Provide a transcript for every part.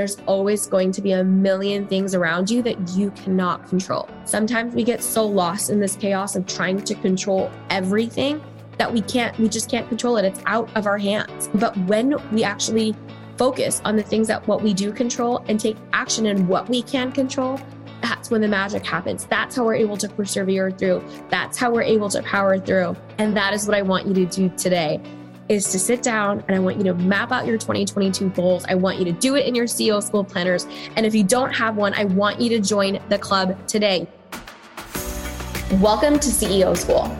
There's always going to be a million things around you that you cannot control. Sometimes we get so lost in this chaos of trying to control everything that we can't, we just can't control it. It's out of our hands. But when we actually focus on the things that what we do control and take action in what we can control, that's when the magic happens. That's how we're able to persevere through. That's how we're able to power through. And that is what I want you to do today is to sit down and I want you to map out your 2022 goals. I want you to do it in your CEO school planners. And if you don't have one, I want you to join the club today. Welcome to CEO School.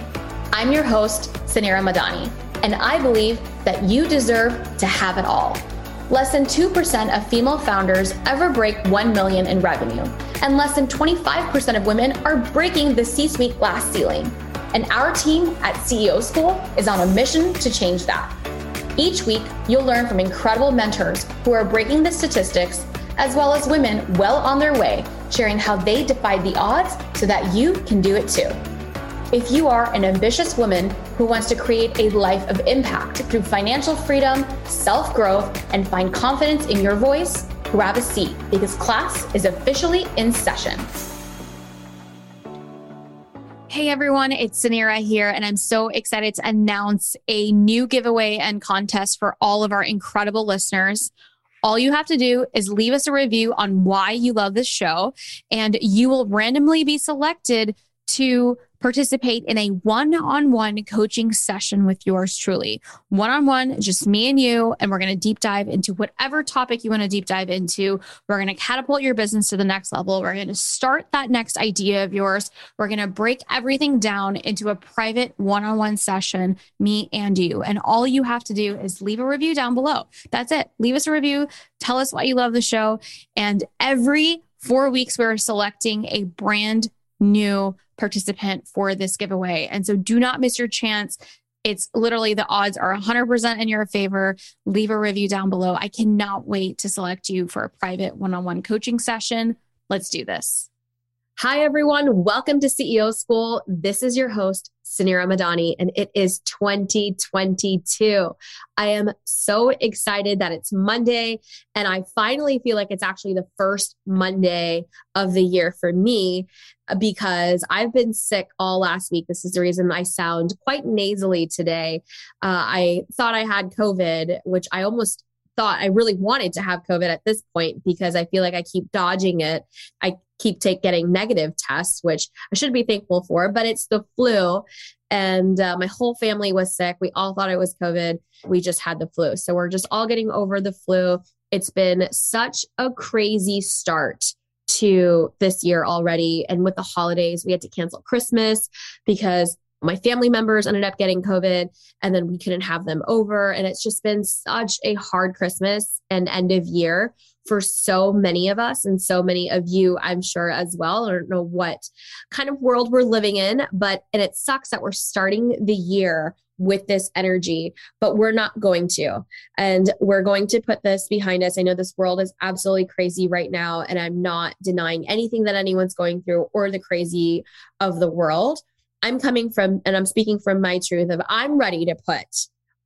I'm your host, Suneera Madani, and I believe that you deserve to have it all. Less than 2% of female founders ever break 1 million in revenue, and less than 25% of women are breaking the C-suite glass ceiling. And our team at CEO School is on a mission to change that. Each week, you'll learn from incredible mentors who are breaking the statistics, as well as women well on their way, sharing how they defied the odds so that you can do it too. If you are an ambitious woman who wants to create a life of impact through financial freedom, self growth, and find confidence in your voice, grab a seat because class is officially in session. Hey everyone, it's Suneera here, and I'm so excited to announce a new giveaway and contest for all of our incredible listeners. All you have to do is leave us a review on why you love this show, and you will randomly be selected to participate in a one on one coaching session with yours truly. One on one, just me and you. And we're going to deep dive into whatever topic you want to deep dive into. We're going to catapult your business to the next level. We're going to start that next idea of yours. We're going to break everything down into a private one on one session, me and you. And all you have to do is leave a review down below. That's it. Leave us a review. Tell us why you love the show. And every four weeks, we're selecting a brand new participant for this giveaway. And so do not miss your chance. It's literally the odds are 100% in your favor. Leave a review down below. I cannot wait to select you for a private one on one coaching session. Let's do this. Hi, everyone. Welcome to CEO School. This is your host, Suneera Madani, and it is 2022. I am so excited that it's Monday, and I finally feel like it's actually the first Monday of the year for me uh, because I've been sick all last week. This is the reason I sound quite nasally today. Uh, I thought I had COVID, which I almost thought I really wanted to have COVID at this point because I feel like I keep dodging it. I keep take getting negative tests, which I should be thankful for, but it's the flu. And uh, my whole family was sick. We all thought it was COVID. We just had the flu. So we're just all getting over the flu. It's been such a crazy start to this year already. And with the holidays, we had to cancel Christmas because my family members ended up getting COVID and then we couldn't have them over. And it's just been such a hard Christmas and end of year for so many of us and so many of you, I'm sure as well. I don't know what kind of world we're living in, but, and it sucks that we're starting the year with this energy, but we're not going to. And we're going to put this behind us. I know this world is absolutely crazy right now, and I'm not denying anything that anyone's going through or the crazy of the world. I'm coming from, and I'm speaking from my truth of I'm ready to put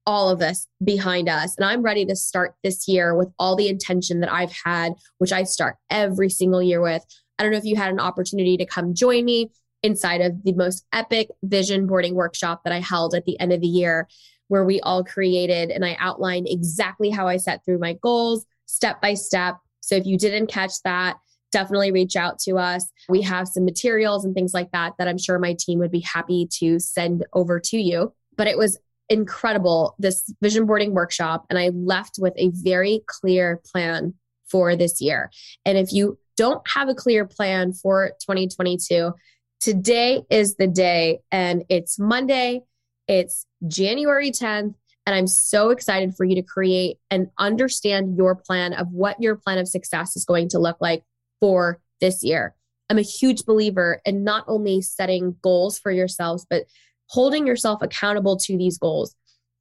all of this behind us. And I'm ready to start this year with all the intention that I've had, which I start every single year with. I don't know if you had an opportunity to come join me inside of the most epic vision boarding workshop that I held at the end of the year, where we all created and I outlined exactly how I set through my goals step by step. So if you didn't catch that, definitely reach out to us. We have some materials and things like that that I'm sure my team would be happy to send over to you. But it was incredible, this vision boarding workshop. And I left with a very clear plan for this year. And if you don't have a clear plan for 2022, today is the day. And it's Monday, it's January 10th. And I'm so excited for you to create and understand your plan of what your plan of success is going to look like for this year. I'm a huge believer in not only setting goals for yourselves, but holding yourself accountable to these goals.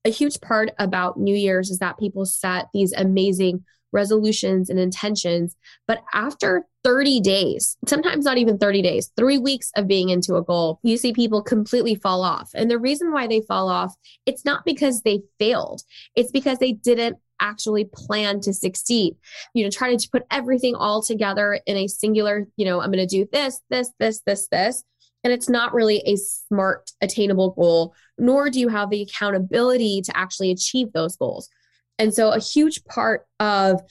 A huge part about New Year's is that people set these amazing resolutions and intentions. But after 30 days, sometimes not even 30 days, three weeks of being into a goal, you see people completely fall off. And the reason why they fall off, it's not because they failed, it's because they didn't actually plan to succeed. You know, try to put everything all together in a singular, you know, I'm going to do this, this, this, this, this. And it's not really a smart, attainable goal, nor do you have the accountability to actually achieve those goals. And so, a huge part of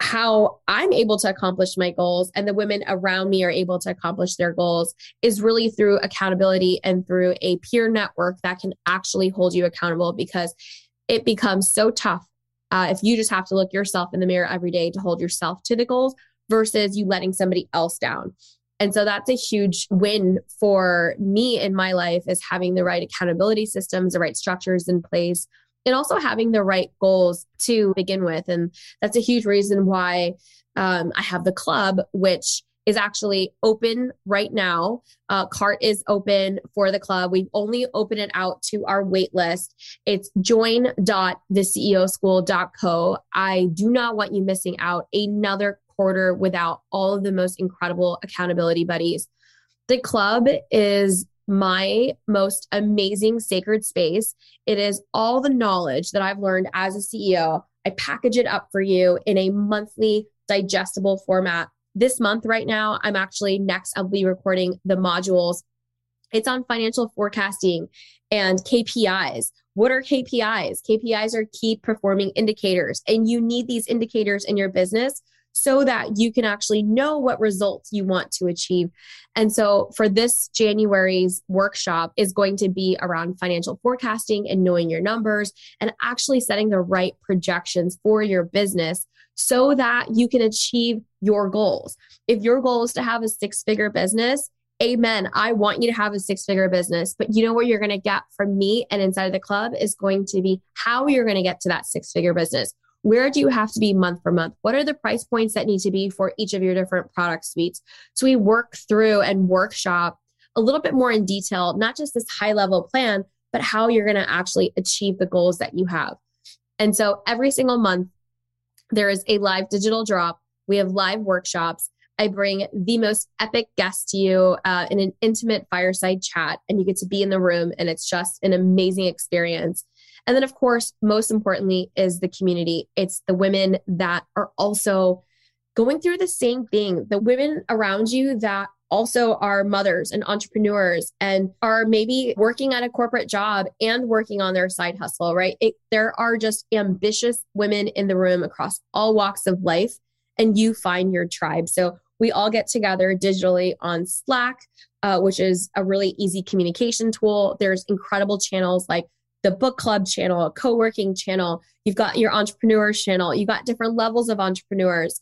how I'm able to accomplish my goals and the women around me are able to accomplish their goals is really through accountability and through a peer network that can actually hold you accountable because it becomes so tough uh, if you just have to look yourself in the mirror every day to hold yourself to the goals versus you letting somebody else down. And so that's a huge win for me in my life is having the right accountability systems, the right structures in place, and also having the right goals to begin with. And that's a huge reason why um, I have the club, which is actually open right now. Uh, cart is open for the club. We've only opened it out to our wait list. It's join.theceoschool.co. I do not want you missing out another quarter without all of the most incredible accountability buddies. The club is my most amazing sacred space. It is all the knowledge that I've learned as a CEO. I package it up for you in a monthly digestible format. This month, right now, I'm actually next, I'll be recording the modules. It's on financial forecasting and KPIs. What are KPIs? KPIs are key performing indicators, and you need these indicators in your business so that you can actually know what results you want to achieve. And so for this January's workshop is going to be around financial forecasting and knowing your numbers and actually setting the right projections for your business so that you can achieve your goals. If your goal is to have a six figure business, amen. I want you to have a six figure business, but you know what you're going to get from me and inside of the club is going to be how you're going to get to that six figure business. Where do you have to be month for month? What are the price points that need to be for each of your different product suites? So we work through and workshop a little bit more in detail, not just this high level plan, but how you're going to actually achieve the goals that you have. And so every single month, there is a live digital drop. We have live workshops. I bring the most epic guest to you uh, in an intimate fireside chat, and you get to be in the room, and it's just an amazing experience. And then, of course, most importantly, is the community. It's the women that are also going through the same thing, the women around you that also are mothers and entrepreneurs and are maybe working at a corporate job and working on their side hustle, right? It, there are just ambitious women in the room across all walks of life, and you find your tribe. So we all get together digitally on Slack, uh, which is a really easy communication tool. There's incredible channels like the book club channel, a co-working channel, you've got your entrepreneurs channel, you've got different levels of entrepreneurs.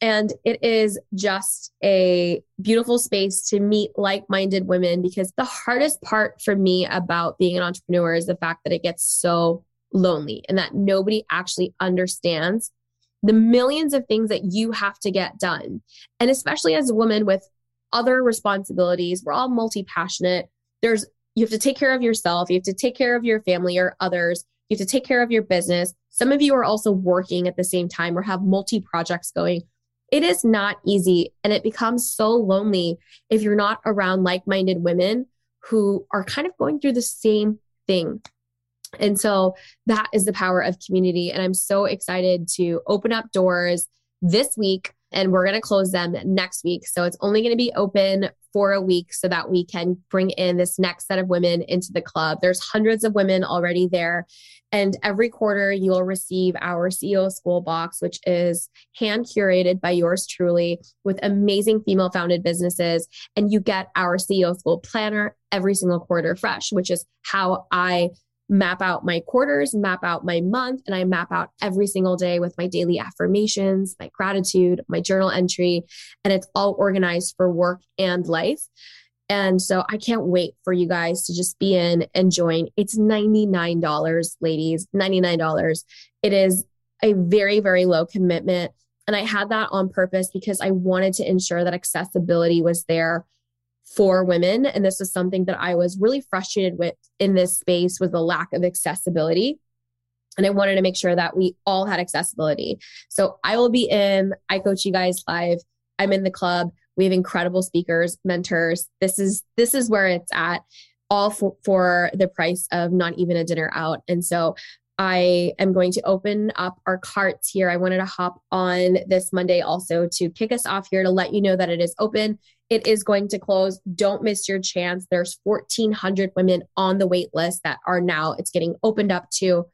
And it is just a beautiful space to meet like minded women because the hardest part for me about being an entrepreneur is the fact that it gets so lonely and that nobody actually understands the millions of things that you have to get done. And especially as a woman with other responsibilities, we're all multi passionate. There's you have to take care of yourself, you have to take care of your family or others, you have to take care of your business. Some of you are also working at the same time or have multi projects going. It is not easy and it becomes so lonely if you're not around like minded women who are kind of going through the same thing. And so that is the power of community. And I'm so excited to open up doors this week and we're going to close them next week. So it's only going to be open for a week so that we can bring in this next set of women into the club. There's hundreds of women already there. And every quarter, you'll receive our CEO School box, which is hand curated by yours truly with amazing female founded businesses. And you get our CEO School planner every single quarter fresh, which is how I map out my quarters, map out my month, and I map out every single day with my daily affirmations, my gratitude, my journal entry, and it's all organized for work and life. And so I can't wait for you guys to just be in and join. It's $99, ladies, $99. It is a very, very low commitment. And I had that on purpose because I wanted to ensure that accessibility was there for women. And this was something that i was really frustrated with in this space was the lack of accessibility. And i wanted to make sure that we all had accessibility. So i will be in i coach you guys live. I'm in the club. We have incredible speakers mentors. This is this is where it's at all for, for the price of not even a dinner out. And so I am going to open up our carts here. I wanted to hop on this Monday also to kick us off here to let you know that it is open. It is going to close. Don't miss your chance. There's 1,400 women on the wait list that are now, it's getting opened up to.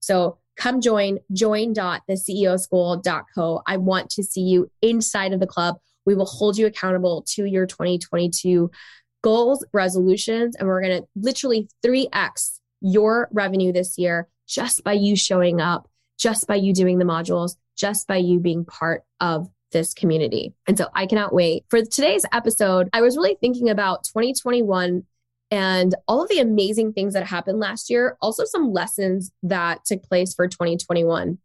So come join, join.theceoschool.co. I want to see you inside of the club. We will hold you accountable to your 2022 goals, resolutions, and we're going to literally 3x your revenue this year just by you showing up, just by you doing the modules, just by you being part of this community. And so I cannot wait. For today's episode, I was really thinking about 2021 and all of the amazing things that happened last year, also some lessons that took place for 2021.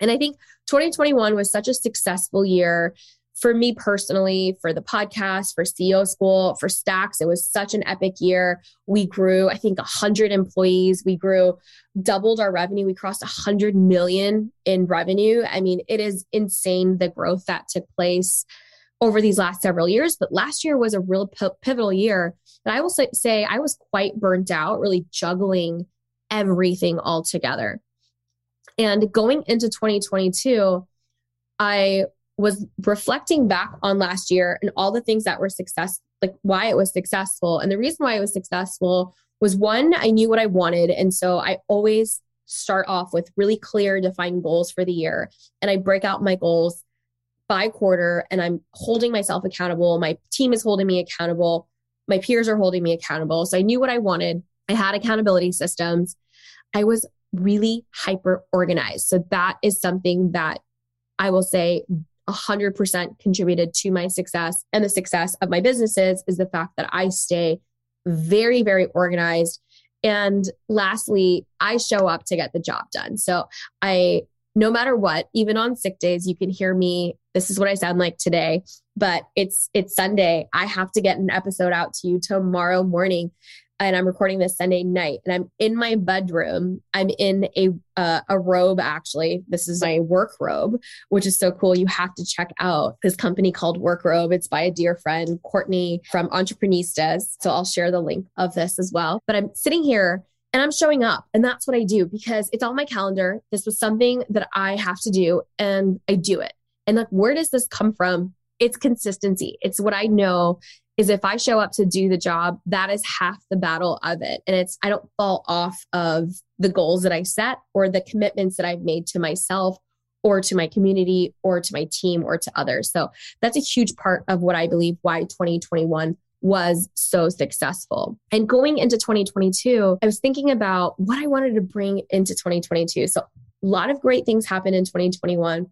And I think 2021 was such a successful year for me personally, for the podcast, for CEO School, for Stax, it was such an epic year. We grew, I think, 100 employees. We grew, doubled our revenue. We crossed 100 million in revenue. I mean, it is insane the growth that took place over these last several years. But last year was a real pivotal year. And I will say, I was quite burnt out, really juggling everything all together. And going into 2022, I was reflecting back on last year and all the things that were success, like why it was successful. And the reason why it was successful was one, I knew what I wanted. And so I always start off with really clear, defined goals for the year. And I break out my goals by quarter and I'm holding myself accountable. My team is holding me accountable. My peers are holding me accountable. So I knew what I wanted. I had accountability systems. I was really hyper organized. So that is something that I will say 100% contributed to my success and the success of my businesses is the fact that I stay very, very organized. And lastly, I show up to get the job done. So I, no matter what, even on sick days, you can hear me. This is what I sound like today, but it's, it's Sunday. I have to get an episode out to you tomorrow morning and I'm recording this Sunday night and I'm in my bedroom. I'm in a uh, a robe actually. This is my work robe, which is so cool. You have to check out this company called Work Robe. It's by a dear friend, Courtney from Entreprenistas. So I'll share the link of this as well. But I'm sitting here and I'm showing up and that's what I do because it's on my calendar. This was something that I have to do and I do it. And like where does this come from? It's consistency. It's what I know is if I show up to do the job, that is half the battle of it. And it's, I don't fall off of the goals that I set or the commitments that I've made to myself or to my community or to my team or to others. So that's a huge part of what I believe why 2021 was so successful. And going into 2022, I was thinking about what I wanted to bring into 2022. So a lot of great things happened in 2021.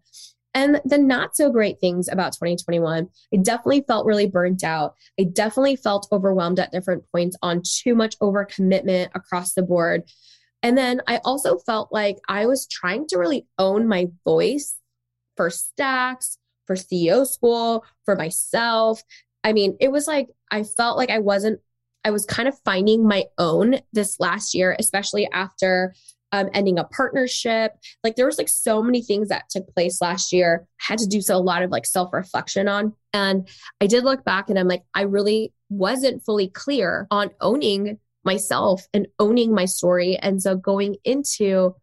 And the not so great things about 2021, I definitely felt really burnt out. I definitely felt overwhelmed at different points on too much overcommitment across the board. And then I also felt like I was trying to really own my voice for Stax, for CEO school, for myself. I mean, it was like I felt like I wasn't, I was kind of finding my own this last year, especially after um, ending a partnership. Like there was like so many things that took place last year. I had to do so a lot of like self reflection on. And I did look back and I'm like, I really wasn't fully clear on owning myself and owning my story. And so going into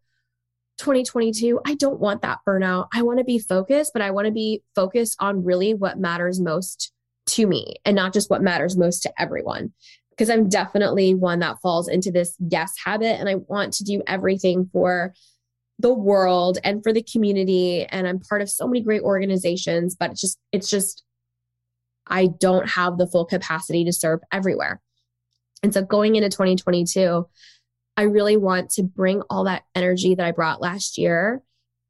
2022, I don't want that burnout. I want to be focused, but I want to be focused on really what matters most to me and not just what matters most to everyone because I'm definitely one that falls into this yes habit and I want to do everything for the world and for the community and I'm part of so many great organizations but it's just it's just I don't have the full capacity to serve everywhere. And so going into 2022 I really want to bring all that energy that I brought last year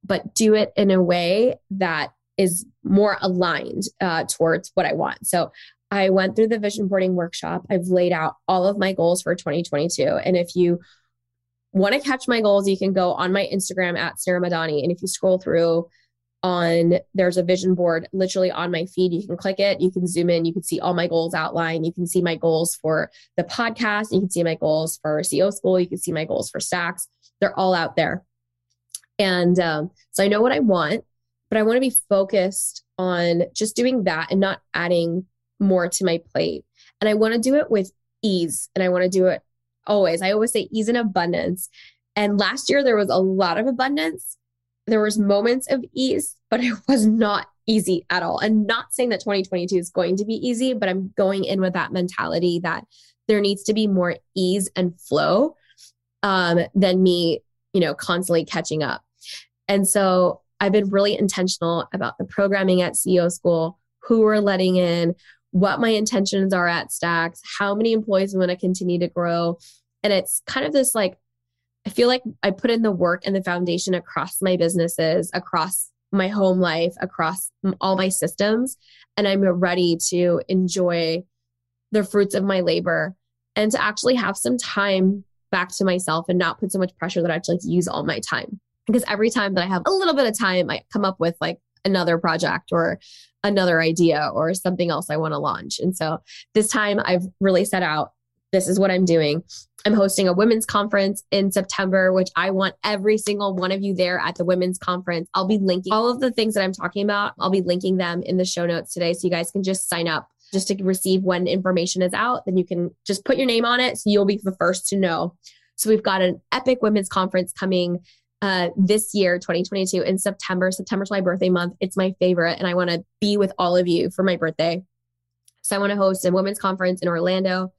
but do it in a way that is more aligned uh, towards what I want. So I went through the vision boarding workshop. I've laid out all of my goals for 2022. And if you want to catch my goals, you can go on my Instagram at Suneera Madani. And if you scroll through on, there's a vision board literally on my feed. You can click it, you can zoom in, you can see all my goals outlined. You can see my goals for the podcast, you can see my goals for CEO school, you can see my goals for Stax. They're all out there. And um, so I know what I want, but I want to be focused on just doing that and not adding more to my plate. And I want to do it with ease and I want to do it always. I always say ease and abundance. And last year there was a lot of abundance. There was moments of ease, but it was not easy at all. And not saying that 2022 is going to be easy, but I'm going in with that mentality that there needs to be more ease and flow um, than me, you know, constantly catching up. And so I've been really intentional about the programming at CEO school, who we're letting in, what my intentions are at Stax, how many employees I want to continue to grow. And it's kind of this like, I feel like I put in the work and the foundation across my businesses, across my home life, across all my systems. And I'm ready to enjoy the fruits of my labor and to actually have some time back to myself and not put so much pressure that I have to like use all my time. Because every time that I have a little bit of time, I come up with like another project or another idea or something else I want to launch. And so this time I've really set out this is what I'm doing. I'm hosting a women's conference in September, which I want every single one of you there at the women's conference. I'll be linking all of the things that I'm talking about. I'll be linking them in the show notes today. So you guys can just sign up just to receive when information is out. Then you can just put your name on it. So you'll be the first to know. So we've got an epic women's conference coming uh, this year, 2022, in September. September's my birthday month. It's my favorite, and I want to be with all of you for my birthday. So I want to host a women's conference in Orlando.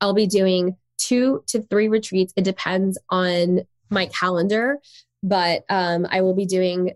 I'll be doing two to three retreats. It depends on my calendar, but um, I will be doing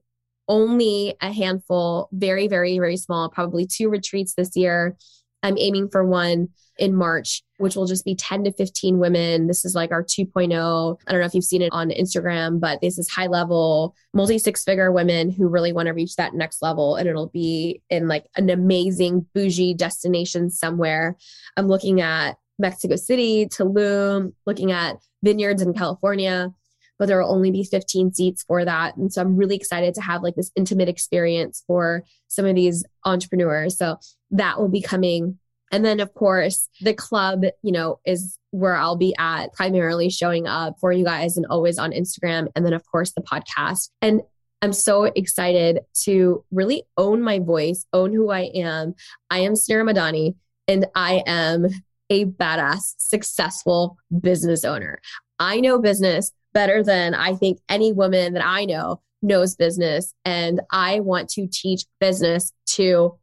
only a handful, very, very, very small, probably two retreats this year. I'm aiming for one in March, which will just be 10 to 15 women. This is like our 2.0. I don't know if you've seen it on Instagram, but this is high level, multi six figure women who really want to reach that next level. And it'll be in like an amazing bougie destination somewhere. I'm looking at Mexico City, Tulum, looking at vineyards in California but there will only be 15 seats for that. And so I'm really excited to have like this intimate experience for some of these entrepreneurs. So that will be coming. And then, of course, the club, you know, is where I'll be at primarily showing up for you guys and always on Instagram. And then, of course, the podcast. And I'm so excited to really own my voice, own who I am. I am Suneera Madani and I am a badass, successful business owner. I know business better than I think any woman that I know knows business. And I want to teach business to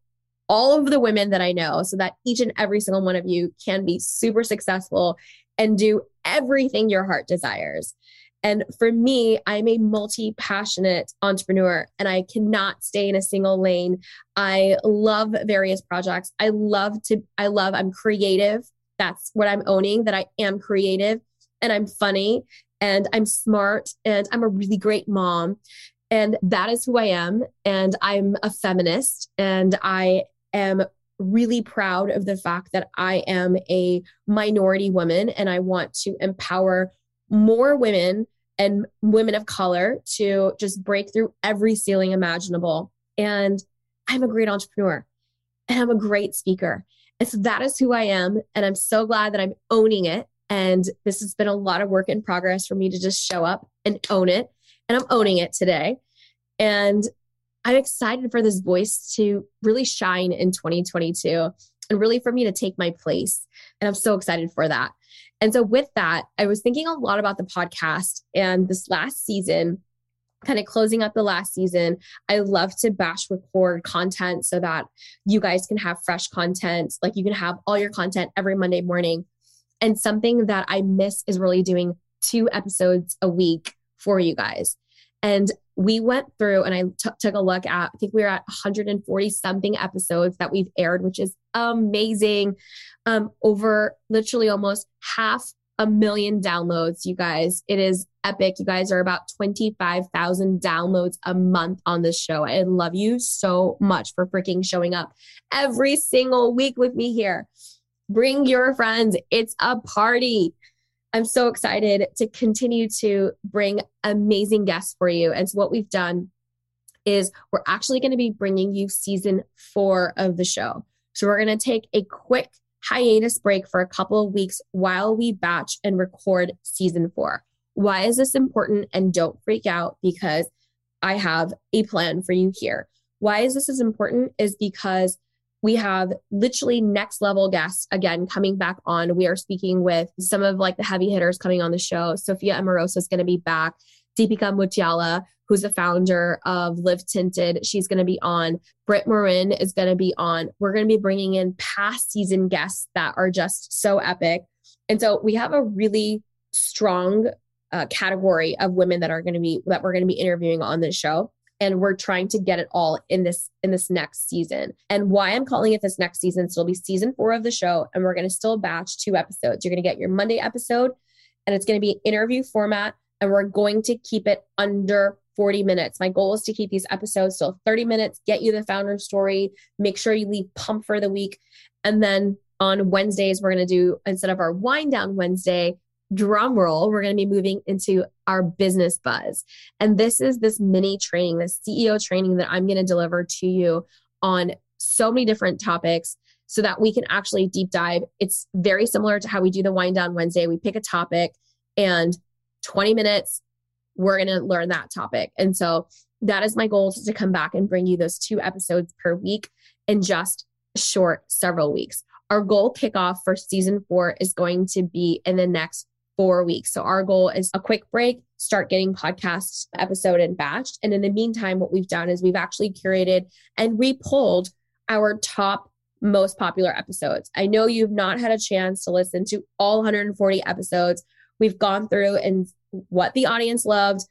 all of the women that I know so that each and every single one of you can be super successful and do everything your heart desires. And for me, I'm a multi passionate entrepreneur and I cannot stay in a single lane. I love various projects. I love to, I love, I'm creative. That's what I'm owning, that I am creative and I'm funny and I'm smart and I'm a really great mom. And that is who I am. And I'm a feminist and I am really proud of the fact that I am a minority woman and I want to empower more women and women of color to just break through every ceiling imaginable. And I'm a great entrepreneur and I'm a great speaker. And so that is who I am. And I'm so glad that I'm owning it and this has been a lot of work in progress for me to just show up and own it. And I'm owning it today. And I'm excited for this voice to really shine in 2022 and really for me to take my place. And I'm so excited for that. And so, with that, I was thinking a lot about the podcast and this last season, kind of closing up the last season. I love to bash record content so that you guys can have fresh content. Like you can have all your content every Monday morning. And something that I miss is really doing two episodes a week for you guys. And we went through and I t- took a look at, I think we were at 140 something episodes that we've aired, which is amazing. Um, over literally almost half a million downloads, you guys. It is epic. You guys are about 25,000 downloads a month on this show. I love you so much for freaking showing up every single week with me here. Bring your friends. It's a party. I'm so excited to continue to bring amazing guests for you. And so, what we've done is we're actually going to be bringing you season four of the show. So, we're going to take a quick hiatus break for a couple of weeks while we batch and record season four. Why is this important? And don't freak out because I have a plan for you here. Why is this as important? Is because we have literally next level guests again coming back on. We are speaking with some of like the heavy hitters coming on the show. Sophia Amoruso is going to be back. Deepica Mutyala, who's the founder of Live Tinted, she's going to be on. Brit Morin is going to be on. We're going to be bringing in past season guests that are just so epic. And so we have a really strong uh, category of women that are going to be that we're going to be interviewing on this show and we're trying to get it all in this in this next season. And why I'm calling it this next season, so it'll be season 4 of the show and we're going to still batch two episodes. You're going to get your Monday episode and it's going to be interview format and we're going to keep it under 40 minutes. My goal is to keep these episodes still 30 minutes, get you the founder story, make sure you leave pump for the week. And then on Wednesdays, we're going to do, instead of our wind down Wednesday, drum roll, we're going to be moving into our business buzz. And this is this mini training, this CEO training that I'm going to deliver to you on so many different topics so that we can actually deep dive. It's very similar to how we do the wind down Wednesday. We pick a topic and 20 minutes, we're going to learn that topic. And so that is my goal to come back and bring you those two episodes per week in just short several weeks. Our goal kickoff for season four is going to be in the next four weeks. So our goal is a quick break, start getting podcast episode and batched. And in the meantime, what we've done is we've actually curated and we pulled our top most popular episodes. I know you've not had a chance to listen to all 140 episodes. We've gone through and what the audience loved,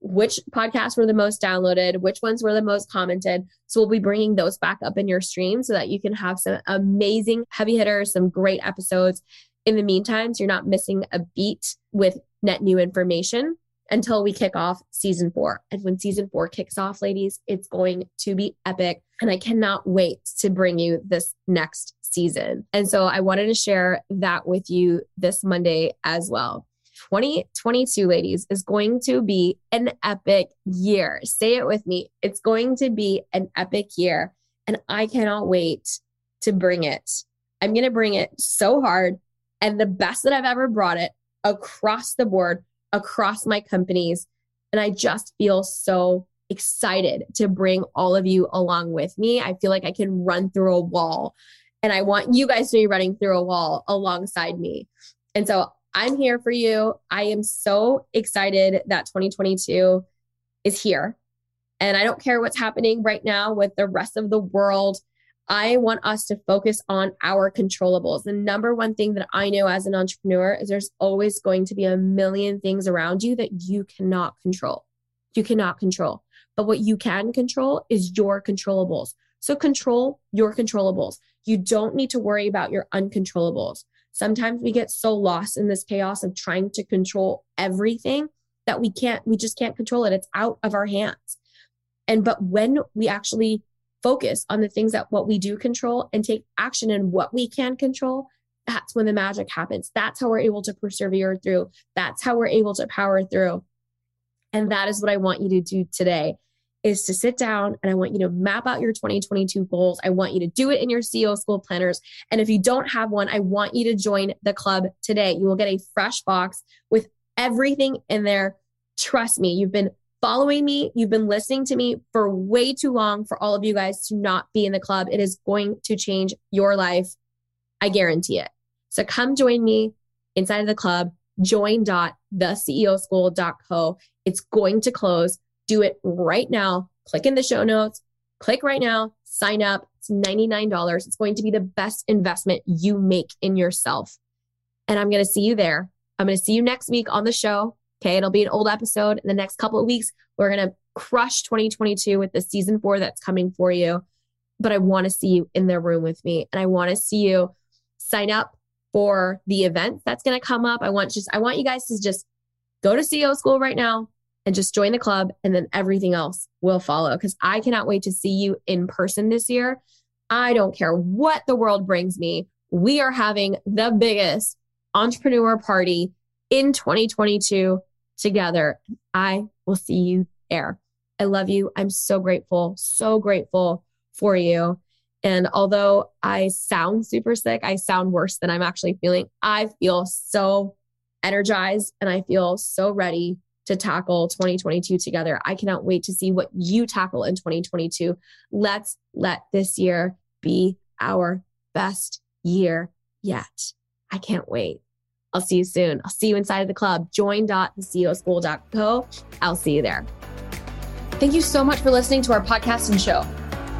which podcasts were the most downloaded, which ones were the most commented. So we'll be bringing those back up in your stream so that you can have some amazing heavy hitters, some great episodes in the meantime, so you're not missing a beat with net new information until we kick off season four. And when season four kicks off, ladies, it's going to be epic. And I cannot wait to bring you this next season. And so I wanted to share that with you this Monday as well. 2022, ladies, is going to be an epic year. Say it with me. It's going to be an epic year. And I cannot wait to bring it. I'm going to bring it so hard and the best that I've ever brought it across the board, across my companies. And I just feel so excited to bring all of you along with me. I feel like I can run through a wall and I want you guys to be running through a wall alongside me. And so I'm here for you. I am so excited that 2022 is here. And I don't care what's happening right now with the rest of the world. I want us to focus on our controllables. The number one thing that I know as an entrepreneur is there's always going to be a million things around you that you cannot control. You cannot control. But what you can control is your controllables. So control your controllables. You don't need to worry about your uncontrollables. Sometimes we get so lost in this chaos of trying to control everything that we can't, we just can't control it. It's out of our hands. And but when we actually focus on the things that what we do control and take action in what we can control, that's when the magic happens. That's how we're able to persevere through. That's how we're able to power through. And that is what I want you to do today is to sit down and I want you to map out your 2022 goals. I want you to do it in your CEO school planners. And if you don't have one, I want you to join the club today. You will get a fresh box with everything in there. Trust me, you've been following me, you've been listening to me for way too long for all of you guys to not be in the club. It is going to change your life. I guarantee it. So come join me inside of the club, join.theceoschool.co. It's going to close. Do it right now. Click in the show notes, click right now, sign up. It's $99. It's going to be the best investment you make in yourself. And I'm going to see you there. I'm going to see you next week on the show. Okay. It'll be an old episode. In the next couple of weeks, we're going to crush 2022 with the season four that's coming for you. But I want to see you in the room with me and I want to see you sign up for the event that's going to come up. I want just, I want you guys to just go to CEO school right now and just join the club and then everything else will follow because I cannot wait to see you in person this year. I don't care what the world brings me. We are having the biggest entrepreneur party in 2022 together. I will see you there. I love you. I'm so grateful, so grateful for you. And although I sound super sick, I sound worse than I'm actually feeling. I feel so energized and I feel so ready to tackle 2022 together. I cannot wait to see what you tackle in 2022. Let's let this year be our best year yet. I can't wait. I'll see you soon. I'll see you inside of the club. Join.theCEOschool.co. I'll see you there. Thank you so much for listening to our podcast and show.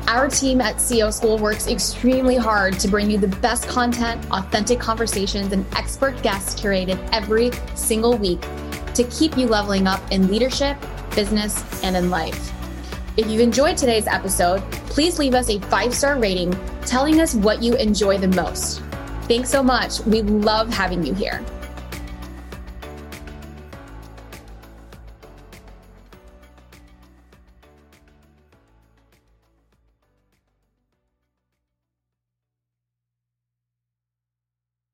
Our team at CEO School works extremely hard to bring you the best content, authentic conversations, and expert guests curated every single week to keep you leveling up in leadership, business, and in life. If you've enjoyed today's episode, please leave us a five star rating telling us what you enjoy the most. Thanks so much. We love having you here.